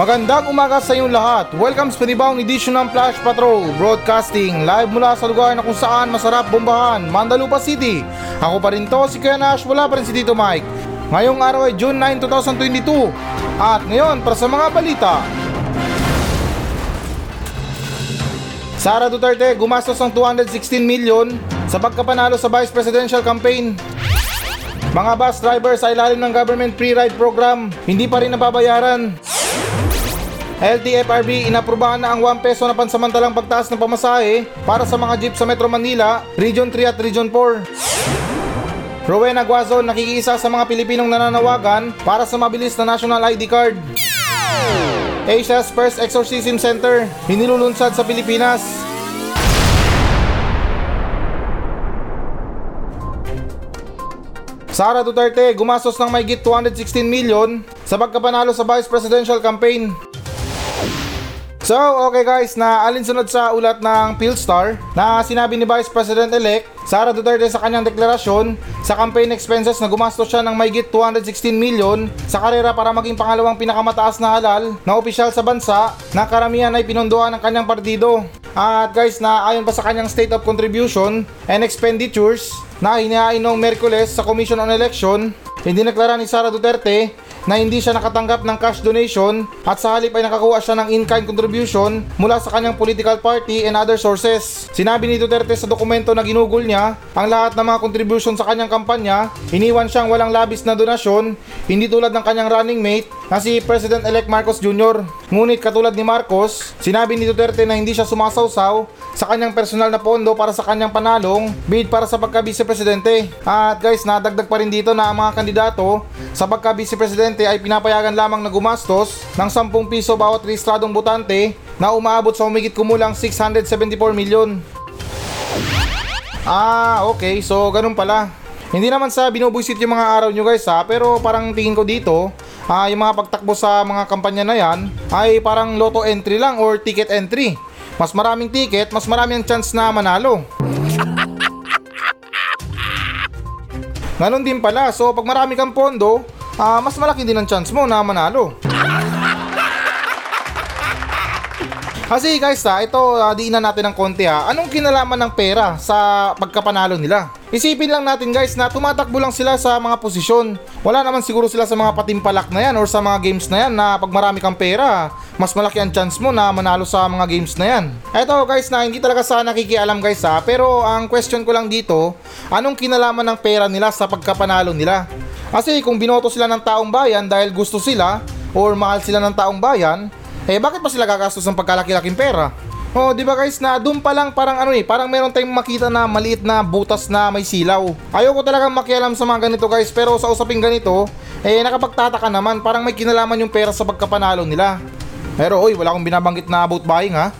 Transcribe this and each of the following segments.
Magandang umaga sa inyong lahat. Welcome sa panibawang edisyon ng Flash Patrol Broadcasting live mula sa lugar na kung saan masarap bombahan, Mandalupa City. Ako pa rin to, si Kuya Nash, wala pa rin si Tito Mike. Ngayong araw ay June 9, 2022. At ngayon, para sa mga balita. Sara Duterte gumastos ng 216 million sa pagkapanalo sa Vice Presidential Campaign. Mga bus driver sa ilalim ng government pre-ride program, hindi pa rin nababayaran. LTFRB inaprubahan na ang 1 peso na pansamantalang pagtaas ng pamasahe para sa mga jeep sa Metro Manila, Region 3 at Region 4. Rowena Guazon nakikiisa sa mga Pilipinong nananawagan para sa mabilis na national ID card. Asia's first exorcism center, hinilulunsad sa Pilipinas. Sara Duterte gumastos ng may 216 million sa pagkapanalo sa Vice Presidential Campaign. So, okay guys, na alinsunod sa ulat ng Philstar na sinabi ni Vice President-elect Sara Duterte sa kanyang deklarasyon sa campaign expenses na gumastos siya ng mayigit 216 million sa karera para maging pangalawang pinakamataas na halal na opisyal sa bansa na karamihan ay pinondohan ng kanyang partido. At guys, na ayon pa sa kanyang state of contribution and expenditures na hinihain noong Merkules sa Commission on Election, hindi naklara ni Sara Duterte na hindi siya nakatanggap ng cash donation at sa halip ay nakakuha siya ng in-kind contribution mula sa kanyang political party and other sources. Sinabi ni Duterte sa dokumento na ginugol niya ang lahat ng mga contribution sa kanyang kampanya, iniwan siyang walang labis na donasyon, hindi tulad ng kanyang running mate na si President-elect Marcos Jr. Ngunit katulad ni Marcos, sinabi ni Duterte na hindi siya sumasawsaw sa kanyang personal na pondo para sa kanyang panalong bid para sa pagka-vice presidente. At guys, nadagdag pa rin dito na ang mga kandidato sa pagka-vice presidente ay pinapayagan lamang na gumastos ng 10 piso bawat rehistradong botante na umaabot sa humigit kumulang 674 milyon. Ah, okay. So, ganun pala. Hindi naman sa binubuisit yung mga araw nyo guys ha, pero parang tingin ko dito, ah, yung mga pagtakbo sa mga kampanya na yan ay parang lotto entry lang or ticket entry. Mas maraming ticket, mas maraming chance na manalo. Ganon din pala, so pag marami kang pondo, ah, mas malaki din ang chance mo na manalo. Kasi guys ha, ito uh, diinan natin ng konti ha. Anong kinalaman ng pera sa pagkapanalo nila? Isipin lang natin guys na tumatakbo lang sila sa mga posisyon. Wala naman siguro sila sa mga patimpalak na yan or sa mga games na yan na pag marami kang pera, mas malaki ang chance mo na manalo sa mga games na yan. Eto guys na hindi talaga sa nakikialam guys ha, pero ang question ko lang dito, anong kinalaman ng pera nila sa pagkapanalo nila? Kasi kung binoto sila ng taong bayan dahil gusto sila or mahal sila ng taong bayan, eh bakit pa sila gagastos ng pagkalaki-laking pera? Oh, di ba guys na doon pa lang parang ano eh, parang meron tayong makita na maliit na butas na may silaw. Ayoko talagang makialam sa mga ganito guys, pero sa usaping ganito, eh nakapagtataka naman, parang may kinalaman yung pera sa pagkapanalo nila. Pero oy, wala akong binabanggit na about buying ha.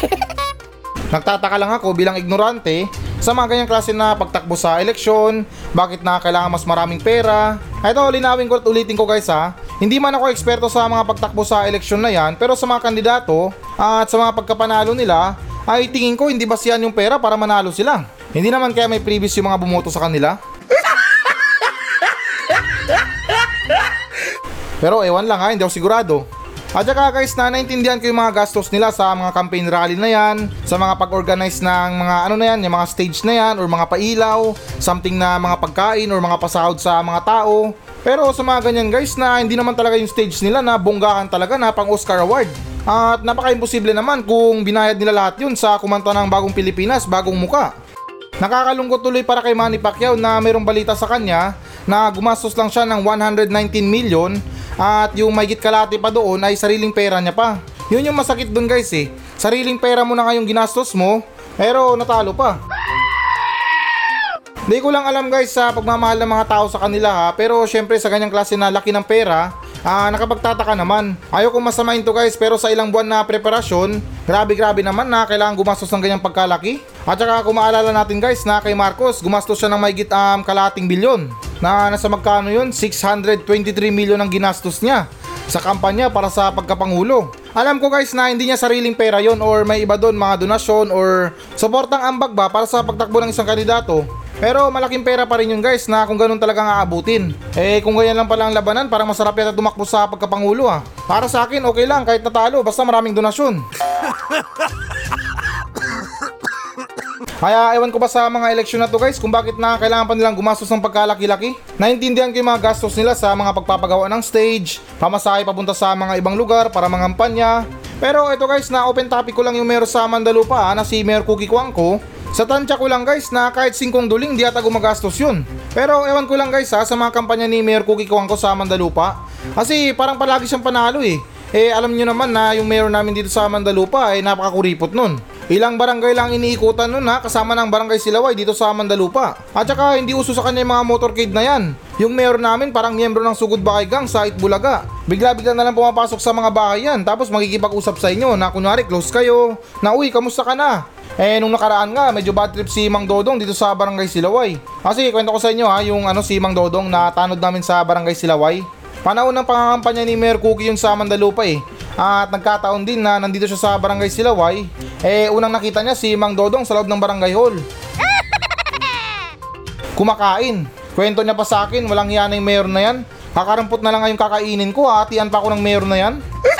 Nagtataka lang ako bilang ignorante sa mga ganyang klase na pagtakbo sa eleksyon, bakit na kailangan mas maraming pera. Ito, linawin ko at ulitin ko guys ha. Hindi man ako eksperto sa mga pagtakbo sa eleksyon na yan, pero sa mga kandidato at sa mga pagkapanalo nila, ay tingin ko hindi basihan yung pera para manalo sila. Hindi naman kaya may previous yung mga bumoto sa kanila. Pero ewan lang ha, hindi ako sigurado. At saka guys, na naintindihan ko yung mga gastos nila sa mga campaign rally na yan, sa mga pag-organize ng mga ano na yan, yung mga stage na yan, or mga pailaw, something na mga pagkain, or mga pasahod sa mga tao. Pero sa mga ganyan guys na hindi naman talaga yung stage nila na bonggahan talaga na pang Oscar Award. At napaka-imposible naman kung binayad nila lahat yun sa kumanta ng bagong Pilipinas, bagong muka. Nakakalungkot tuloy para kay Manny Pacquiao na mayroong balita sa kanya na gumastos lang siya ng 119 million at yung may kalati pa doon ay sariling pera niya pa. Yun yung masakit doon guys eh. Sariling pera mo na ngayong ginastos mo, pero natalo pa. Hindi ko lang alam guys sa pagmamahal ng mga tao sa kanila ha, pero syempre sa ganyang klase na laki ng pera, ah, nakapagtataka naman. Ayaw kong masamain to guys, pero sa ilang buwan na preparasyon, grabe grabe naman na kailangan gumastos ng ganyang pagkalaki. At saka kung maalala natin guys na kay Marcos, gumastos siya ng mahigit um, kalating bilyon. Na nasa magkano yun? 623 milyon ang ginastos niya sa kampanya para sa pagkapangulo. Alam ko guys na hindi niya sariling pera yon or may iba doon mga donasyon or suportang ambag ba para sa pagtakbo ng isang kandidato. Pero malaking pera pa rin yun guys na kung ganun talagang aabutin. Eh kung ganyan lang pala ang labanan parang masarap yata tumakbo sa pagkapangulo ah. Para sa akin okay lang kahit natalo basta maraming donasyon. Kaya ewan ko ba sa mga eleksyon na to guys kung bakit na kailangan pa nilang gumastos ng pagkalaki-laki. Naintindihan ko yung mga gastos nila sa mga pagpapagawa ng stage, pamasahe papunta sa mga ibang lugar para mangampanya. Pero ito guys na open topic ko lang yung mayor sa Mandalupa ah, na si Mayor Cookie Kwangko. Sa tansya ko lang guys na kahit singkong duling di ata gumagastos yun. Pero ewan ko lang guys ha sa mga kampanya ni Mayor Cookie Kwangko sa Mandalupa. Kasi parang palagi siyang panalo eh. Eh alam nyo naman na yung mayor namin dito sa Mandalupa ay napakakuripot nun. Ilang barangay lang iniikutan nun ha, kasama ng barangay Silaway dito sa Mandalupa. At saka hindi uso sa kanya yung mga motorcade na yan. Yung mayor namin parang miyembro ng Sugod Bahay Gang sa Itbulaga. Bigla-bigla na lang pumapasok sa mga bahay yan, tapos magkikipag-usap sa inyo na kunwari close kayo, na uy, kamusta ka na? Eh nung nakaraan nga, medyo bad trip si Mang Dodong dito sa Barangay Silaway. Kasi kwento ko sa inyo ha, yung ano si Mang Dodong na tanod namin sa Barangay Silaway. Panahon ng pangangampanya ni Mayor Cookie yung sa Mandalupa eh. At nagkataon din na nandito siya sa Barangay Silaway. Eh unang nakita niya si Mang Dodong sa loob ng Barangay Hall. Kumakain. Kwento niya pa sa akin, walang hiya na yung mayor na yan. Kakarampot na lang nga yung kakainin ko, hatian pa ako ng mayor na yan.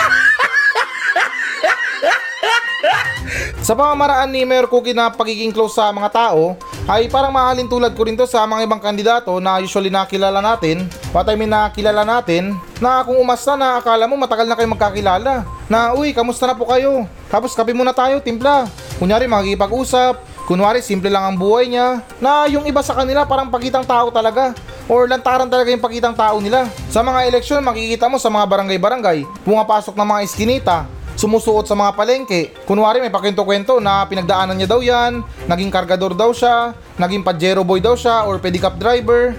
Sa pamamaraan ni Mayor Cookie na pagiging close sa mga tao, ay parang mahalin tulad ko rin to sa mga ibang kandidato na usually nakilala natin, what I mean nakilala natin, na kung umasta na akala mo matagal na kayo magkakilala, na uy, kamusta na po kayo? Tapos kape muna tayo, timpla. Kunyari makikipag-usap, kunwari simple lang ang buhay niya, na yung iba sa kanila parang pagitang tao talaga or lantaran talaga yung pagkitang tao nila. Sa mga eleksyon, makikita mo sa mga barangay-barangay, pumapasok ng mga iskinita, sumusuot sa mga palengke. Kunwari may pakwento-kwento na pinagdaanan niya daw yan, naging kargador daw siya, naging pajero boy daw siya, or pedicab driver.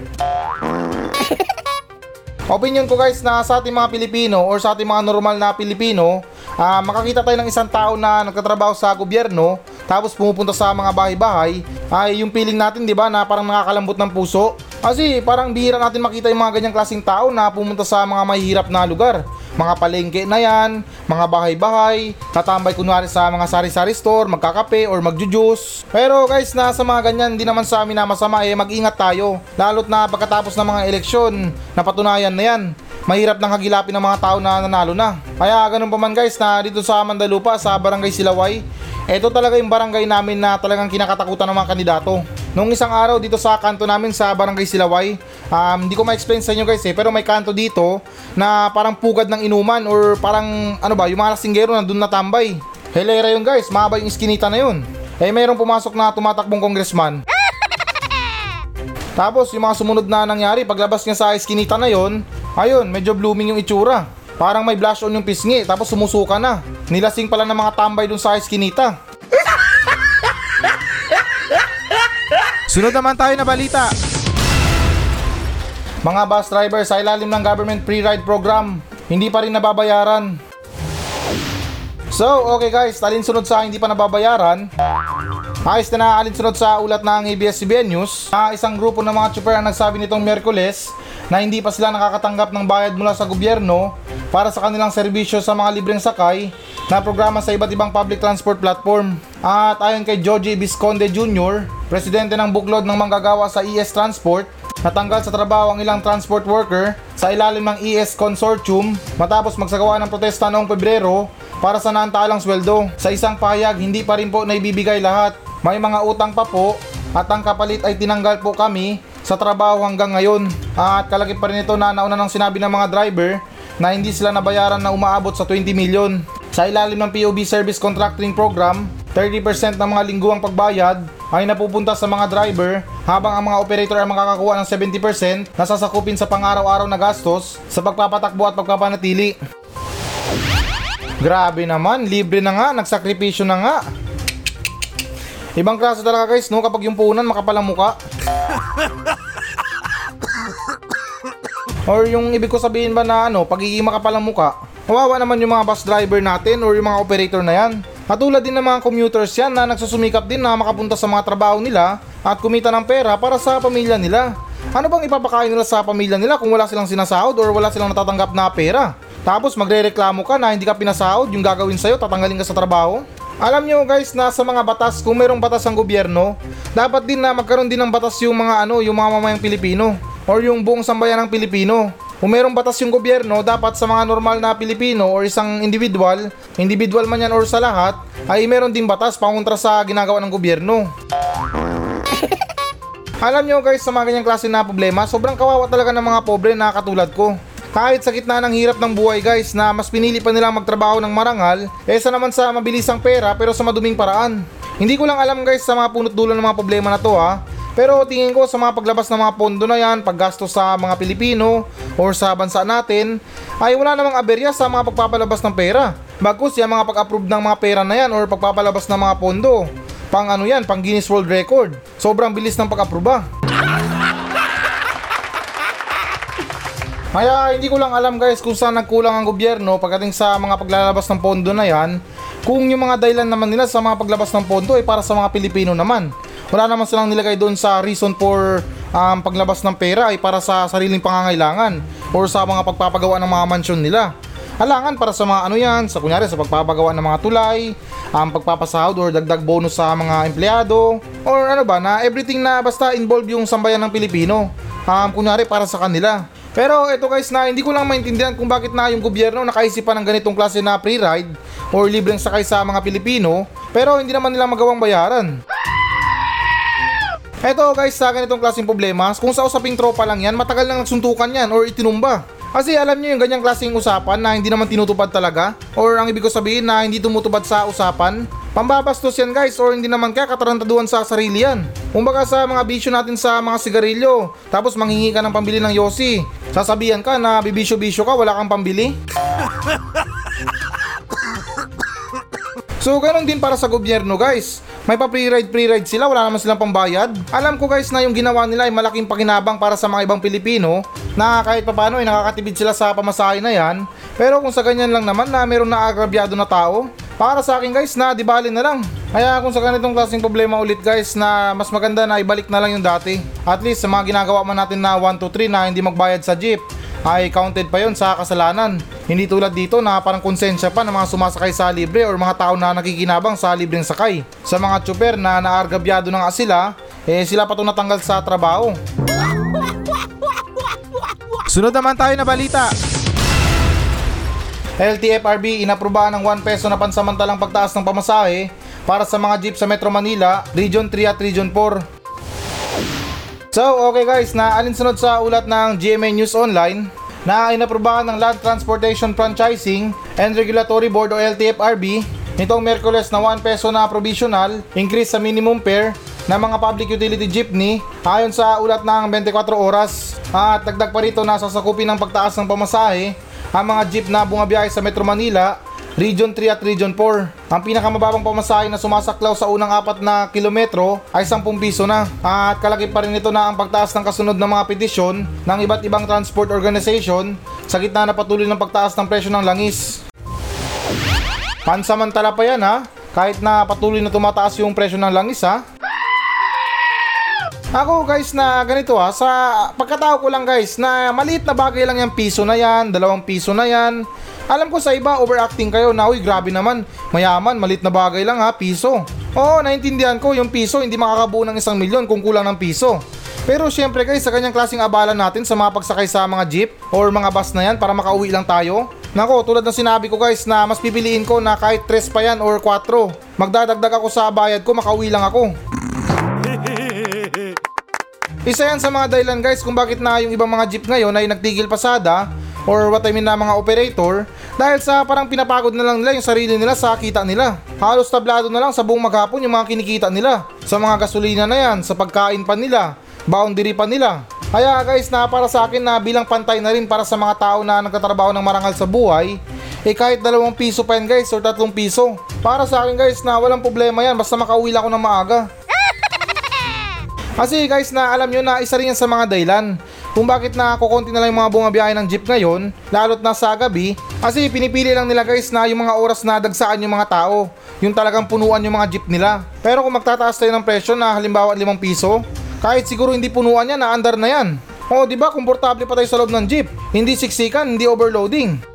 Opinion ko guys na sa ating mga Pilipino or sa ating mga normal na Pilipino, ah, makakita tayo ng isang tao na nagtatrabaho sa gobyerno tapos pumupunta sa mga bahay-bahay, ay yung feeling natin 'di ba na parang nakakalambot ng puso. Kasi parang bihira natin makita yung mga ganyang klaseng tao na pumunta sa mga mahihirap na lugar. Mga palengke na yan, mga bahay-bahay, tatambay kunwari sa mga sari-sari store, magkakape or magjujus. Pero guys, na sa mga ganyan, di naman sa amin na masama eh, mag-ingat tayo. Lalo't na pagkatapos ng mga eleksyon, napatunayan na yan. Mahirap nang hagilapin ng mga tao na nanalo na. Kaya ganun pa man guys na dito sa Mandalupa, sa Barangay Silaway, ito talaga yung barangay namin na talagang kinakatakutan ng mga kandidato. Nung isang araw dito sa kanto namin sa Barangay Silaway, um, hindi ko ma-explain sa inyo guys eh, pero may kanto dito na parang pugad ng inuman or parang ano ba, yung mga lasinggero na doon natambay. Helera yun guys, mahaba yung iskinita na yun. Eh mayroong pumasok na tumatakbong congressman. Tapos yung mga sumunod na nangyari, paglabas niya sa iskinita na yon, ayun, medyo blooming yung itsura. Parang may blush on yung pisngi, tapos sumusuka na. Nilasing pala ng mga tambay dun sa iskinita. Sunod naman tayo na balita. Mga bus driver sa ilalim ng government pre-ride program, hindi pa rin nababayaran. So, okay guys, alinsunod sa hindi pa nababayaran. Ayos na na alinsunod sa ulat ng ABS-CBN News na isang grupo ng mga chopper ang nagsabi nitong Merkules na hindi pa sila nakakatanggap ng bayad mula sa gobyerno para sa kanilang serbisyo sa mga libreng sakay na programa sa iba't ibang public transport platform. At ayon kay Joji Visconde Jr., presidente ng buklod ng manggagawa sa ES Transport, natanggal sa trabaho ang ilang transport worker sa ilalim ng ES Consortium matapos magsagawa ng protesta noong Pebrero para sa naantalang sweldo. Sa isang pahayag, hindi pa rin po naibibigay lahat. May mga utang pa po at ang kapalit ay tinanggal po kami sa trabaho hanggang ngayon. At kalakip pa rin ito na nauna ng sinabi ng mga driver na hindi sila nabayaran na umaabot sa 20 million. Sa ilalim ng POB Service Contracting Program, 30% ng mga lingguang pagbayad ay napupunta sa mga driver habang ang mga operator ay makakakuha ng 70% na sasakupin sa pang-araw-araw na gastos sa pagpapatakbo at pagpapanatili. Grabe naman, libre na nga, nagsakripisyo na nga. Ibang klase talaga guys, no? Kapag yung punan, makapal ang muka. Or yung ibig ko sabihin ba na ano, pagiging makapal ang muka. Kawawa naman yung mga bus driver natin or yung mga operator na yan. At tulad din ng mga commuters yan na nagsusumikap din na makapunta sa mga trabaho nila at kumita ng pera para sa pamilya nila. Ano bang ipapakain nila sa pamilya nila kung wala silang sinasahod or wala silang natatanggap na pera? Tapos magre-reklamo ka na hindi ka pinasahod, yung gagawin sa'yo, tatanggalin ka sa trabaho? Alam nyo guys na sa mga batas, kung merong batas ang gobyerno, dapat din na magkaroon din ng batas yung mga ano, yung mga mamayang Pilipino or yung buong sambayan ng Pilipino. Kung merong batas yung gobyerno, dapat sa mga normal na Pilipino or isang individual, individual man yan or sa lahat, ay meron din batas pangontra sa ginagawa ng gobyerno. Alam nyo guys, sa mga ganyang klase na problema, sobrang kawawa talaga ng mga pobre na katulad ko. Kahit sa gitna ng hirap ng buhay guys na mas pinili pa nilang magtrabaho ng marangal, kesa naman sa mabilisang pera pero sa maduming paraan. Hindi ko lang alam guys sa mga punot dulo ng mga problema na to ha, pero tingin ko sa mga paglabas ng mga pondo na yan, paggastos sa mga Pilipino or sa bansa natin, ay wala namang aberya sa mga pagpapalabas ng pera. Bagkus yung mga pag-approve ng mga pera na yan or pagpapalabas ng mga pondo. Pang ano yan, pang Guinness World Record. Sobrang bilis ng pag-aproba. Kaya hindi ko lang alam guys kung saan nagkulang ang gobyerno pagdating sa mga paglalabas ng pondo na yan. Kung yung mga dahilan naman nila sa mga paglabas ng pondo ay para sa mga Pilipino naman. Wala naman silang nilagay doon sa reason for um, paglabas ng pera ay para sa sariling pangangailangan or sa mga pagpapagawa ng mga mansyon nila. Alangan para sa mga ano yan, sa kunyari sa pagpapagawa ng mga tulay, ang um, pagpapasahod or dagdag bonus sa mga empleyado, or ano ba na everything na basta involve yung sambayan ng Pilipino. Um, kunyari para sa kanila. Pero ito guys na hindi ko lang maintindihan kung bakit na yung gobyerno nakaisipan ng ganitong klase na free ride or libreng sakay sa mga Pilipino pero hindi naman nila magawang bayaran. Eto guys sa ganitong klaseng problema, kung sa usaping tropa lang yan, matagal nang nagsuntukan yan or itinumba. Kasi alam niyo yung ganyang klaseng usapan na hindi naman tinutupad talaga or ang ibig ko sabihin na hindi tumutupad sa usapan, pambabastos yan guys or hindi naman kaya katarantaduhan sa sarili yan. Kumbaga sa mga bisyo natin sa mga sigarilyo, tapos manghingi ka ng pambili ng yosi, sasabihan ka na bibisyo-bisyo ka, wala kang pambili. So ganun din para sa gobyerno guys. May pa pre-ride pre-ride sila, wala naman silang pambayad. Alam ko guys na yung ginawa nila ay malaking pakinabang para sa mga ibang Pilipino na kahit papano ay nakakatibid sila sa pamasahe na yan. Pero kung sa ganyan lang naman na meron na agrabyado na tao, para sa akin guys na di bali na lang. Kaya kung sa ganitong klaseng problema ulit guys na mas maganda na ibalik na lang yung dati. At least sa mga ginagawa man natin na 1, 2, 3 na hindi magbayad sa jeep ay counted pa yon sa kasalanan. Hindi tulad dito na parang konsensya pa ng mga sumasakay sa libre or mga tao na nakikinabang sa libreng sakay. Sa mga tsuper na naargabyado na nga sila, eh sila pa itong natanggal sa trabaho. Sunod naman tayo na balita. LTFRB inaprubahan ng 1 peso na pansamantalang pagtaas ng pamasahe para sa mga jeep sa Metro Manila, Region 3 at Region 4. So, okay guys, na alinsunod sa ulat ng GMA News Online na inaprubahan ng Land Transportation Franchising and Regulatory Board o LTFRB nitong Merkules na 1 peso na provisional increase sa minimum fare ng mga public utility jeepney ayon sa ulat ng 24 oras. At dagdag pa rito na sasakupin ng pagtaas ng pamasahe ang mga jeep na bumabiyahe sa Metro Manila Region 3 at Region 4. Ang pinakamababang pamasahe na sumasaklaw sa unang apat na kilometro ay 10 piso na. At kalaki pa rin ito na ang pagtaas ng kasunod ng mga petisyon ng iba't ibang transport organization sa gitna na patuloy ng pagtaas ng presyo ng langis. Pansamantala pa yan ha, kahit na patuloy na tumataas yung presyo ng langis ha. Ako guys na ganito ha, sa pagkatao ko lang guys na maliit na bagay lang yung piso na yan, dalawang piso na yan. Alam ko sa iba overacting kayo na uy grabe naman, mayaman, maliit na bagay lang ha, piso. Oo, naintindihan ko yung piso hindi makakabuo ng isang milyon kung kulang ng piso. Pero syempre guys, sa kanyang klaseng abala natin sa mga pagsakay sa mga jeep or mga bus na yan para makauwi lang tayo. Nako, tulad ng sinabi ko guys na mas pipiliin ko na kahit 3 pa yan or 4. Magdadagdag ako sa bayad ko, makauwi lang ako. Isa yan sa mga dahilan guys kung bakit na yung ibang mga jeep ngayon ay nagtigil pasada or what I mean na mga operator dahil sa parang pinapagod na lang nila yung sarili nila sa kita nila. Halos tablado na lang sa buong maghapon yung mga kinikita nila. Sa mga gasolina na yan, sa pagkain pa nila, boundary pa nila. Kaya guys na para sa akin na bilang pantay na rin para sa mga tao na nagtatrabaho ng marangal sa buhay, eh kahit dalawang piso pa yan guys or tatlong piso. Para sa akin guys na walang problema yan basta makauwi lang ako ng maaga. Kasi guys na alam nyo na isa rin yan sa mga dahilan kung bakit na kukunti na lang yung mga bumabiyahe ng jeep ngayon, lalo't na sa gabi, kasi pinipili lang nila guys na yung mga oras na dagsaan yung mga tao, yung talagang punuan yung mga jeep nila. Pero kung magtataas tayo ng presyo na halimbawa 5 piso, kahit siguro hindi punuan yan, naandar na yan. O di ba komportable pa tayo sa loob ng jeep, hindi siksikan, hindi overloading.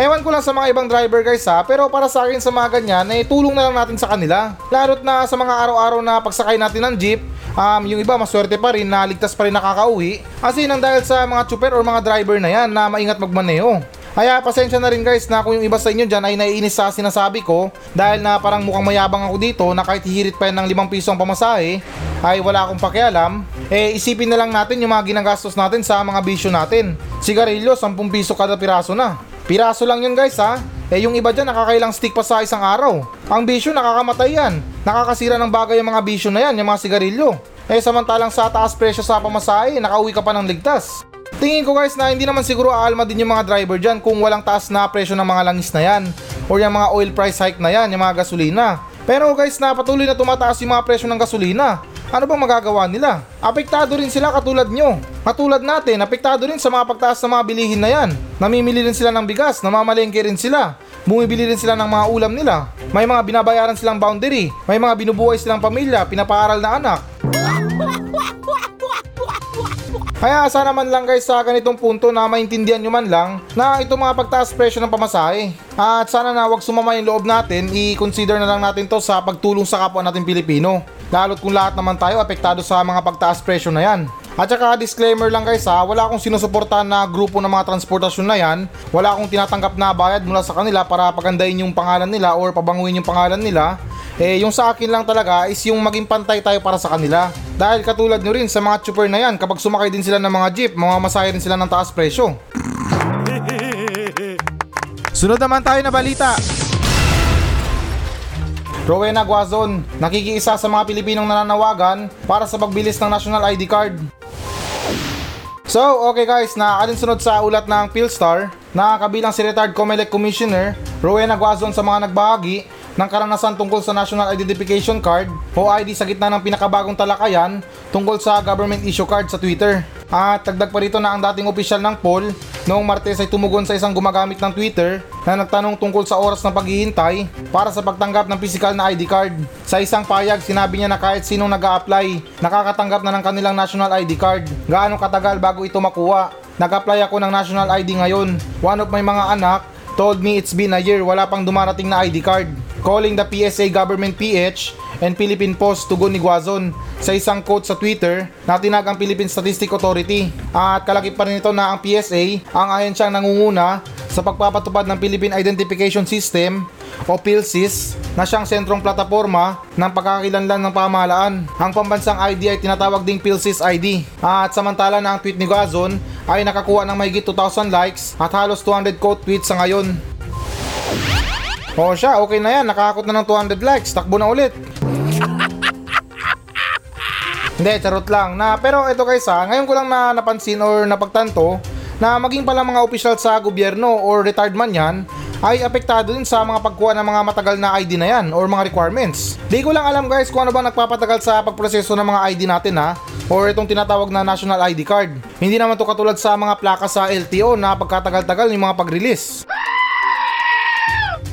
Ewan ko lang sa mga ibang driver guys ha, pero para sa akin sa mga ganyan, eh tulong na lang natin sa kanila. Lalo't na sa mga araw-araw na pagsakay natin ng jeep, um, yung iba maswerte pa rin na ligtas pa rin nakakauwi. Kasi nang dahil sa mga chuper or mga driver na yan na maingat magmaneho. Kaya pasensya na rin guys na kung yung iba sa inyo dyan ay naiinis sa sinasabi ko dahil na parang mukhang mayabang ako dito na kahit hihirit pa yan ng 5 piso ang pamasahe ay wala akong pakialam, eh isipin na lang natin yung mga ginagastos natin sa mga bisyo natin. Sigarilyo, 10 piso kada piraso na. Piraso lang yun guys ha. Eh yung iba dyan nakakailang stick pa sa isang araw. Ang bisyo nakakamatay yan. Nakakasira ng bagay yung mga bisyo na yan, yung mga sigarilyo. Eh samantalang sa taas presyo sa pamasahe, nakauwi ka pa ng ligtas. Tingin ko guys na hindi naman siguro aalma din yung mga driver dyan kung walang taas na presyo ng mga langis na yan or yung mga oil price hike na yan, yung mga gasolina. Pero guys na patuloy na tumataas yung mga presyo ng gasolina. Ano bang magagawa nila? Apektado rin sila katulad nyo. Katulad natin, apektado rin sa mga pagtaas ng mga bilihin na yan. Namimili rin sila ng bigas, namamalengke rin sila. Bumibili rin sila ng mga ulam nila. May mga binabayaran silang boundary. May mga binubuhay silang pamilya, pinapaaral na anak. Kaya sana man lang guys sa ganitong punto na maintindihan nyo man lang na ito mga pagtaas presyo ng pamasahe. At sana na wag sumama yung loob natin, i-consider na lang natin to sa pagtulong sa kapwa natin Pilipino. Lalo't kung lahat naman tayo apektado sa mga pagtaas presyo na yan. At saka disclaimer lang guys ha, wala akong sinusuportahan na grupo ng mga transportasyon na yan. Wala akong tinatanggap na bayad mula sa kanila para pagandahin yung pangalan nila or pabanguin yung pangalan nila. Eh, yung sa akin lang talaga is yung maging pantay tayo para sa kanila. Dahil katulad nyo rin sa mga chopper na yan, kapag sumakay din sila ng mga jeep, mga masaya rin sila ng taas presyo. Sunod naman tayo na balita. Rowena Guazon, nakikiisa sa mga Pilipinong nananawagan para sa pagbilis ng National ID Card. So, okay guys, na alinsunod sa ulat ng Philstar na kabilang si retired COMELEC Commissioner Rowena Guazon sa mga nagbahagi ng karanasan tungkol sa National Identification Card o ID sa gitna ng pinakabagong talakayan tungkol sa government issue card sa Twitter. At tagdag pa rito na ang dating opisyal ng poll noong Martes ay tumugon sa isang gumagamit ng Twitter na nagtanong tungkol sa oras ng paghihintay para sa pagtanggap ng physical na ID card. Sa isang payag, sinabi niya na kahit sinong nag apply nakakatanggap na ng kanilang national ID card. Gaano katagal bago ito makuha? Nag-apply ako ng national ID ngayon. One of my mga anak told me it's been a year wala pang dumarating na ID card calling the PSA Government PH and Philippine Post tugon ni Guazon sa isang quote sa Twitter na tinag ang Philippine Statistic Authority. At kalakip pa rin ito na ang PSA ang ahensyang nangunguna sa pagpapatupad ng Philippine Identification System o PhilSys na siyang sentrong plataforma ng pagkakakilanlan ng pamahalaan. Ang pambansang ID ay tinatawag ding PhilSys ID. At samantala na ang tweet ni Guazon ay nakakuha ng mahigit 2,000 likes at halos 200 quote tweets sa ngayon. O siya, okay na yan. Nakakot na ng 200 likes. Takbo na ulit. Hindi, charot lang. Na, pero ito guys ha, ngayon ko lang na napansin or napagtanto na maging pala mga opisyal sa gobyerno or retired man yan, ay apektado din sa mga pagkuha ng mga matagal na ID na yan or mga requirements. Di ko lang alam guys kung ano ba nagpapatagal sa pagproseso ng mga ID natin ha or itong tinatawag na national ID card. Hindi naman to katulad sa mga plaka sa LTO na pagkatagal-tagal yung mga pag-release.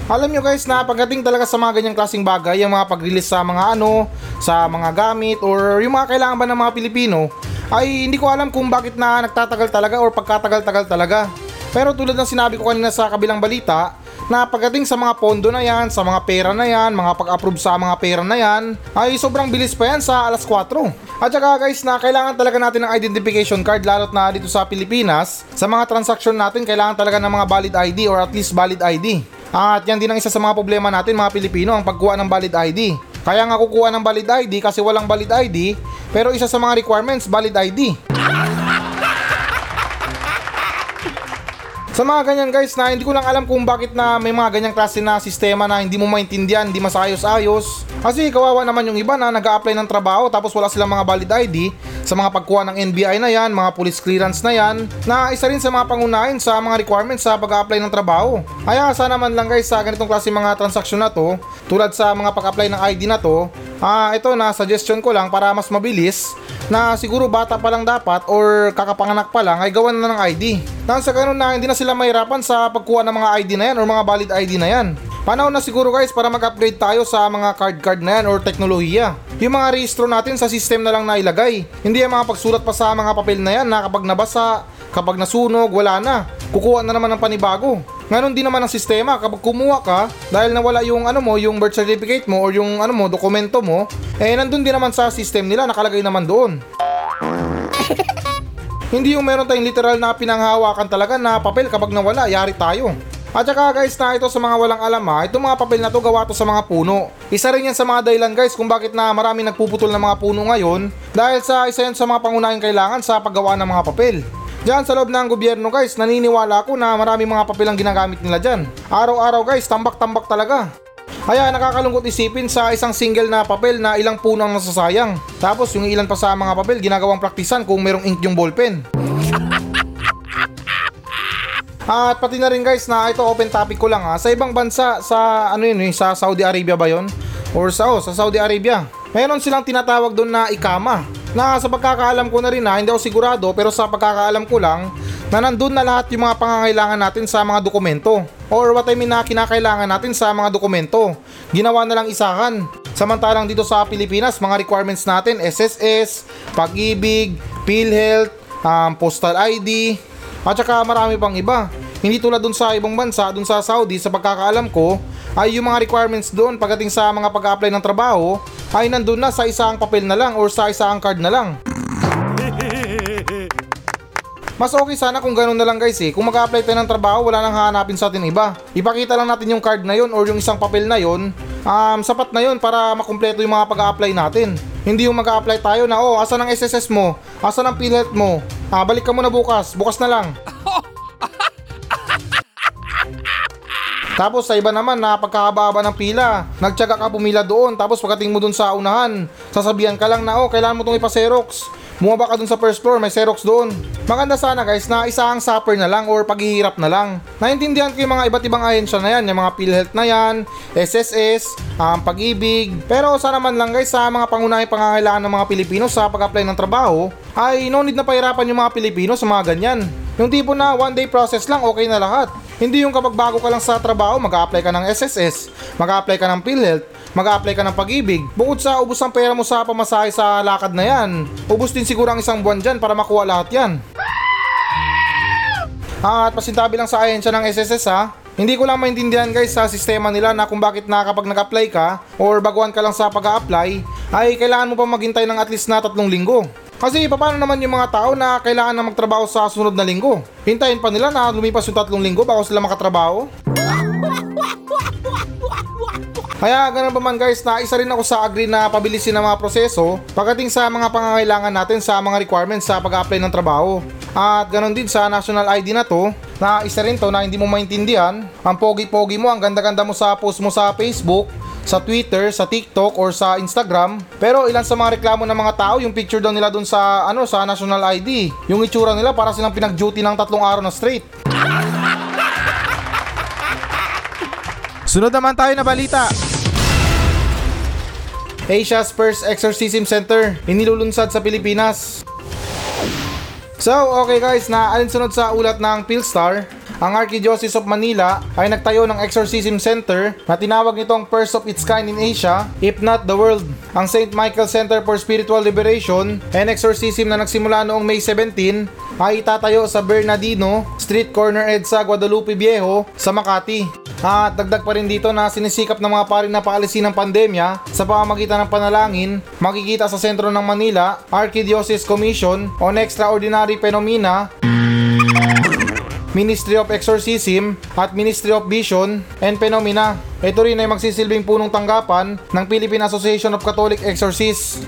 Alam nyo guys na pagdating talaga sa mga ganyang klaseng bagay, yung mga pag-release sa mga ano, sa mga gamit or yung mga kailangan ba ng mga Pilipino, ay hindi ko alam kung bakit na nagtatagal talaga or pagkatagal-tagal talaga. Pero tulad ng sinabi ko kanina sa kabilang balita, na pagdating sa mga pondo na yan, sa mga pera na yan, mga pag-approve sa mga pera na yan, ay sobrang bilis pa yan sa alas 4. At saka guys na kailangan talaga natin ng identification card lalo't na dito sa Pilipinas, sa mga transaction natin kailangan talaga ng mga valid ID or at least valid ID. At yan din ang isa sa mga problema natin mga Pilipino ang pagkuha ng valid ID. Kaya nga kukuha ng valid ID kasi walang valid ID pero isa sa mga requirements valid ID. Sa mga ganyan guys na hindi ko lang alam kung bakit na may mga ganyang klase na sistema na hindi mo maintindihan, hindi masayos-ayos. Kasi kawawa naman yung iba na nag apply ng trabaho tapos wala silang mga valid ID sa mga pagkuha ng NBI na yan, mga police clearance na yan, na isa rin sa mga pangunahin sa mga requirements sa pag apply ng trabaho. Kaya sana man lang guys sa ganitong klase mga transaksyon na to, tulad sa mga pag-apply ng ID na to, ah ito na suggestion ko lang para mas mabilis na siguro bata pa lang dapat or kakapanganak pa lang ay gawan na ng ID. Nang sa ganun na hindi na sila mahirapan sa pagkuha ng mga ID na yan or mga valid ID na yan. Panahon na siguro guys para mag-upgrade tayo sa mga card-card na yan or teknolohiya. Yung mga rehistro natin sa system na lang na ilagay. Hindi yung mga pagsulat pa sa mga papel na yan na kapag nabasa, kapag nasunog, wala na. Kukuha na naman ng panibago. Ganon din naman ang sistema kapag kumuha ka dahil nawala yung ano mo, yung birth certificate mo or yung ano mo, dokumento mo, eh nandun din naman sa system nila, nakalagay naman doon. Hindi yung meron tayong literal na pinanghawakan talaga na papel kapag nawala, yari tayo. At saka guys na ito sa mga walang alam ha, itong mga papel na to gawa to sa mga puno. Isa rin yan sa mga dahilan guys kung bakit na marami nagpuputol ng mga puno ngayon dahil sa isa yan sa mga pangunahing kailangan sa paggawa ng mga papel. Diyan sa loob ng gobyerno guys, naniniwala ako na marami mga papel ang ginagamit nila dyan. Araw-araw guys, tambak-tambak talaga. Kaya nakakalungkot isipin sa isang single na papel na ilang puno ang nasasayang. Tapos yung ilan pa sa mga papel ginagawang praktisan kung merong ink yung ballpen. At pati na rin guys na ito open topic ko lang ha. Sa ibang bansa, sa ano yun eh, sa Saudi Arabia ba yon? Or sa, oh, sa Saudi Arabia. Meron silang tinatawag doon na ikama. Na sa pagkakaalam ko na rin ha, hindi ako sigurado pero sa pagkakaalam ko lang na nandun na lahat yung mga pangangailangan natin sa mga dokumento. Or what I mean na kinakailangan natin sa mga dokumento. Ginawa na lang isahan. Samantalang dito sa Pilipinas, mga requirements natin, SSS, Pag-ibig, PhilHealth, um, Postal ID, at saka marami pang iba. Hindi tulad dun sa ibang bansa, dun sa Saudi, sa pagkakaalam ko, ay yung mga requirements doon pagdating sa mga pag-apply ng trabaho, ay nandun na sa isang papel na lang or sa isang card na lang. Mas okay sana kung ganun na lang guys eh. Kung mag-apply tayo ng trabaho, wala nang hahanapin sa atin iba. Ipakita lang natin yung card na yon or yung isang papel na yon. Um, sapat na yon para makumpleto yung mga pag-apply natin. Hindi yung mag-apply tayo na, oh, asa ng SSS mo? Asa ng PhilHealth mo? Ah, balik ka muna bukas. Bukas na lang. Tapos sa iba naman na pagkakababa ng pila, nagtyaga ka pumila doon tapos pagdating mo doon sa unahan, sasabihan ka lang na oh kailangan mo itong ipa-xerox. Bumaba ka doon sa first floor, may xerox doon. Maganda sana guys na isa ang supper na lang or paghihirap na lang. Naintindihan ko yung mga iba't ibang ahensya na yan, yung mga PhilHealth na yan, SSS, ang um, pag-ibig. Pero sana man lang guys sa mga pangunahing pangangailangan ng mga Pilipino sa pag-apply ng trabaho, ay no need na pahirapan yung mga Pilipino sa mga ganyan. Yung tipo na one day process lang okay na lahat. Hindi yung kapag bago ka lang sa trabaho, mag-apply ka ng SSS, mag-apply ka ng PhilHealth, mag-apply ka ng pag-ibig. Bukod sa ubos ang pera mo sa pamasahe sa lakad na yan, ubos din siguro ang isang buwan dyan para makuha lahat yan. At pasintabi lang sa ahensya ng SSS ha, hindi ko lang maintindihan guys sa sistema nila na kung bakit na kapag nag-apply ka or baguhan ka lang sa pag-apply ay kailangan mo pa maghintay ng at least na tatlong linggo. Kasi paano naman yung mga tao na kailangan na magtrabaho sa sunod na linggo? Hintayin pa nila na lumipas yung tatlong linggo bago sila makatrabaho? Kaya ganun pa man guys na isa rin ako sa agree na pabilisin ang mga proseso pagdating sa mga pangangailangan natin sa mga requirements sa pag-apply ng trabaho. At ganun din sa national ID na to na isa rin to na hindi mo maintindihan. Ang pogi-pogi mo, ang ganda-ganda mo sa post mo sa Facebook sa Twitter, sa TikTok or sa Instagram. Pero ilan sa mga reklamo ng mga tao, yung picture daw nila dun sa ano sa national ID. Yung itsura nila para silang pinag-duty ng tatlong araw na straight. Sunod naman tayo na balita. Asia's first exorcism center inilulunsad sa Pilipinas. So, okay guys, na alinsunod sa ulat ng Philstar, ang Archdiocese of Manila ay nagtayo ng exorcism center na tinawag nitong first of its kind in Asia, if not the world. Ang St. Michael Center for Spiritual Liberation and Exorcism na nagsimula noong May 17 ay itatayo sa Bernardino Street Corner EDSA Guadalupe Viejo sa Makati. At dagdag pa rin dito na sinisikap ng mga pari na paalisin ng pandemya sa pamamagitan ng panalangin, makikita sa sentro ng Manila, Archdiocese Commission on Extraordinary Phenomena Ministry of Exorcism at Ministry of Vision and Phenomena. Ito rin ay magsisilbing punong tanggapan ng Philippine Association of Catholic Exorcists.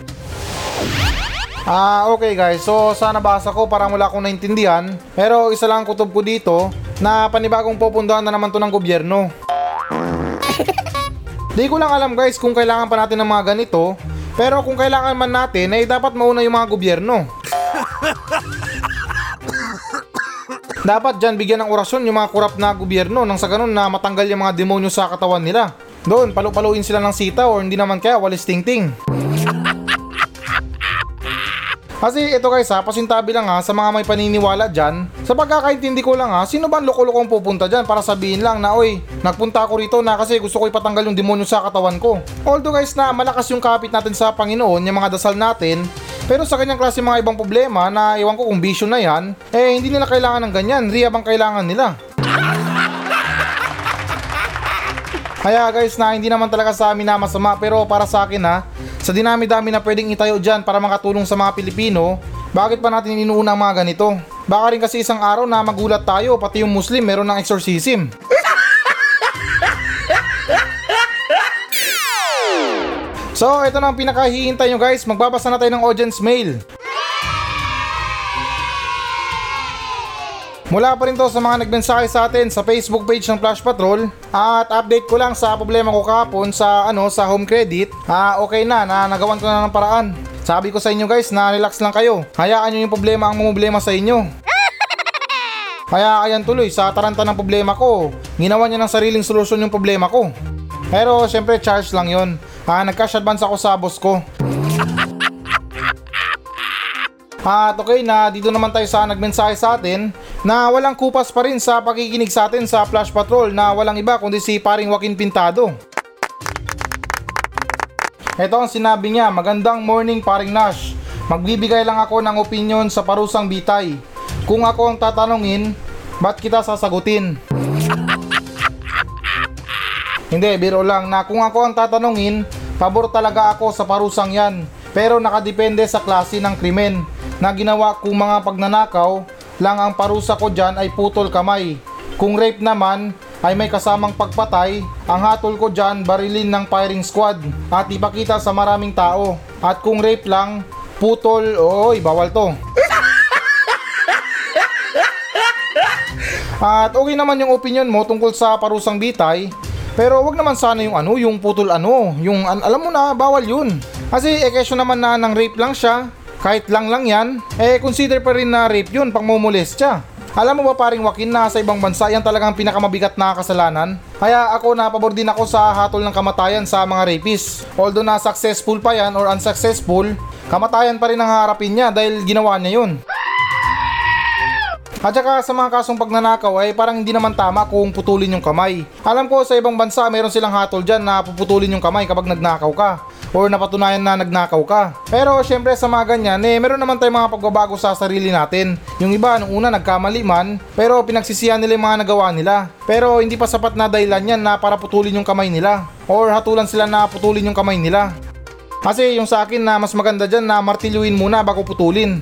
Ah, okay guys. So, sana basa ko para wala akong naintindihan. Pero isa lang kutob ko dito na panibagong pupundahan na naman to ng gobyerno. Di ko lang alam guys kung kailangan pa natin ng mga ganito. Pero kung kailangan man natin, ay dapat mauna yung mga gobyerno. Dapat dyan bigyan ng orasyon yung mga kurap na gobyerno nang sa ganun na matanggal yung mga demonyo sa katawan nila. Doon, palu-paluin sila ng sita or hindi naman kaya walis ting-ting. Kasi ito guys ha, pasintabi lang ha sa mga may paniniwala dyan. Sa pagkakaintindi ko lang ha, sino ba ang loko-lokong pupunta dyan para sabihin lang na oy, nagpunta ako rito na kasi gusto ko ipatanggal yung demonyo sa katawan ko. Although guys na malakas yung kapit natin sa Panginoon, yung mga dasal natin, pero sa kanyang klase mga ibang problema na iwan ko kung bisyo na yan, eh hindi nila kailangan ng ganyan, rehab ang kailangan nila. Kaya guys na hindi naman talaga sa amin na masama pero para sa akin ha, sa dinami-dami na pwedeng itayo dyan para makatulong sa mga Pilipino, bakit pa natin inuuna mga ganito? Baka rin kasi isang araw na magulat tayo pati yung Muslim meron ng exorcism. So, ito na ang pinakahihintay nyo guys. Magbabasa na tayo ng audience mail. Mula pa rin to sa mga nagmensahe sa atin sa Facebook page ng Flash Patrol at update ko lang sa problema ko kahapon sa ano sa home credit. Ah, okay na, na nagawan ko na ng paraan. Sabi ko sa inyo guys na relax lang kayo. Hayaan nyo yung problema ang problema sa inyo. Kaya ayan tuloy sa taranta ng problema ko. Ginawa niya ng sariling solusyon yung problema ko. Pero syempre charge lang yon. Ah, nag-cash advance ako sa boss ko. At okay na dito naman tayo sa nagmensahe sa atin na walang kupas pa rin sa pakikinig sa atin sa Flash Patrol na walang iba kundi si paring Joaquin Pintado. Ito ang sinabi niya, magandang morning paring Nash. Magbibigay lang ako ng opinion sa parusang bitay. Kung ako ang tatanungin, ba't kita sasagutin? Hindi, biro lang na kung ako ang tatanungin, pabor talaga ako sa parusang yan. Pero nakadepende sa klase ng krimen na ginawa kung mga pagnanakaw lang ang parusa ko dyan ay putol kamay. Kung rape naman ay may kasamang pagpatay, ang hatol ko dyan barilin ng firing squad at ipakita sa maraming tao. At kung rape lang, putol, oy, bawal to. At okay naman yung opinion mo tungkol sa parusang bitay, pero wag naman sana yung ano, yung putol ano, yung an- alam mo na, bawal yun. Kasi eh, kesyo naman na ng rape lang siya, kahit lang lang yan, eh consider pa rin na rape yun pang siya. Alam mo ba paring Joaquin na sa ibang bansa yan talagang pinakamabigat na kasalanan? Kaya ako napabor din ako sa hatol ng kamatayan sa mga rapists. Although na successful pa yan or unsuccessful, kamatayan pa rin ang harapin niya dahil ginawa niya yun. At saka sa mga kasong pagnanakaw ay parang hindi naman tama kung putulin yung kamay. Alam ko sa ibang bansa mayroon silang hatol dyan na puputulin yung kamay kapag nagnakaw ka or napatunayan na nagnakaw ka. Pero syempre sa mga ganyan eh meron naman tayong mga pagbabago sa sarili natin. Yung iba nung una nagkamali man pero pinagsisihan nila yung mga nagawa nila. Pero hindi pa sapat na dahilan yan na para putulin yung kamay nila or hatulan sila na putulin yung kamay nila. Kasi yung sa akin na mas maganda dyan na martilyuin muna bago putulin.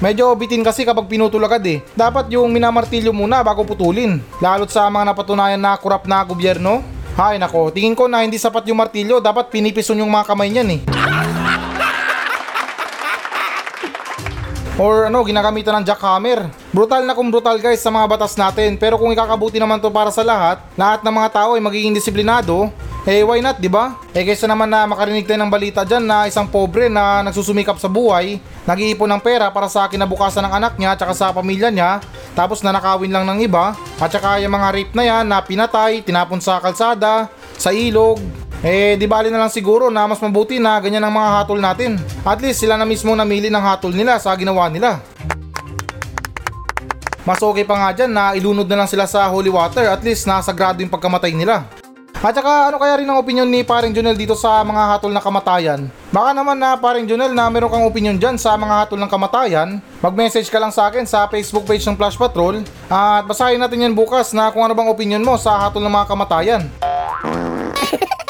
Medyo bitin kasi kapag pinutol agad eh. Dapat yung minamartilyo muna bago putulin. Lalo't sa mga napatunayan na kurap na gobyerno. Hay nako, tingin ko na hindi sapat yung martilyo, dapat pinipison yung mga kamay niyan eh. Or ano, ginagamitan ng jackhammer. Brutal na kung brutal guys sa mga batas natin. Pero kung ikakabuti naman to para sa lahat, lahat ng mga tao ay magiging disiplinado, eh why not, di ba? Eh kaysa naman na makarinig tayo ng balita dyan na isang pobre na nagsusumikap sa buhay, nag-iipon ng pera para sa kinabukasan ng anak niya at sa pamilya niya, tapos nanakawin lang ng iba, at saka yung mga rape na yan na pinatay, tinapon sa kalsada, sa ilog, eh di bali na lang siguro na mas mabuti na ganyan ang mga hatol natin. At least sila na mismo namili ng hatol nila sa ginawa nila. Mas okay pa nga dyan na ilunod na lang sila sa holy water at least nasagrado yung pagkamatay nila. At saka ano kaya rin ang opinion ni paring Junel dito sa mga hatol na kamatayan? Baka naman na paring Junel na meron kang opinion dyan sa mga hatol ng kamatayan, mag-message ka lang sa akin sa Facebook page ng Flash Patrol at basahin natin yan bukas na kung ano bang opinion mo sa hatol ng mga kamatayan.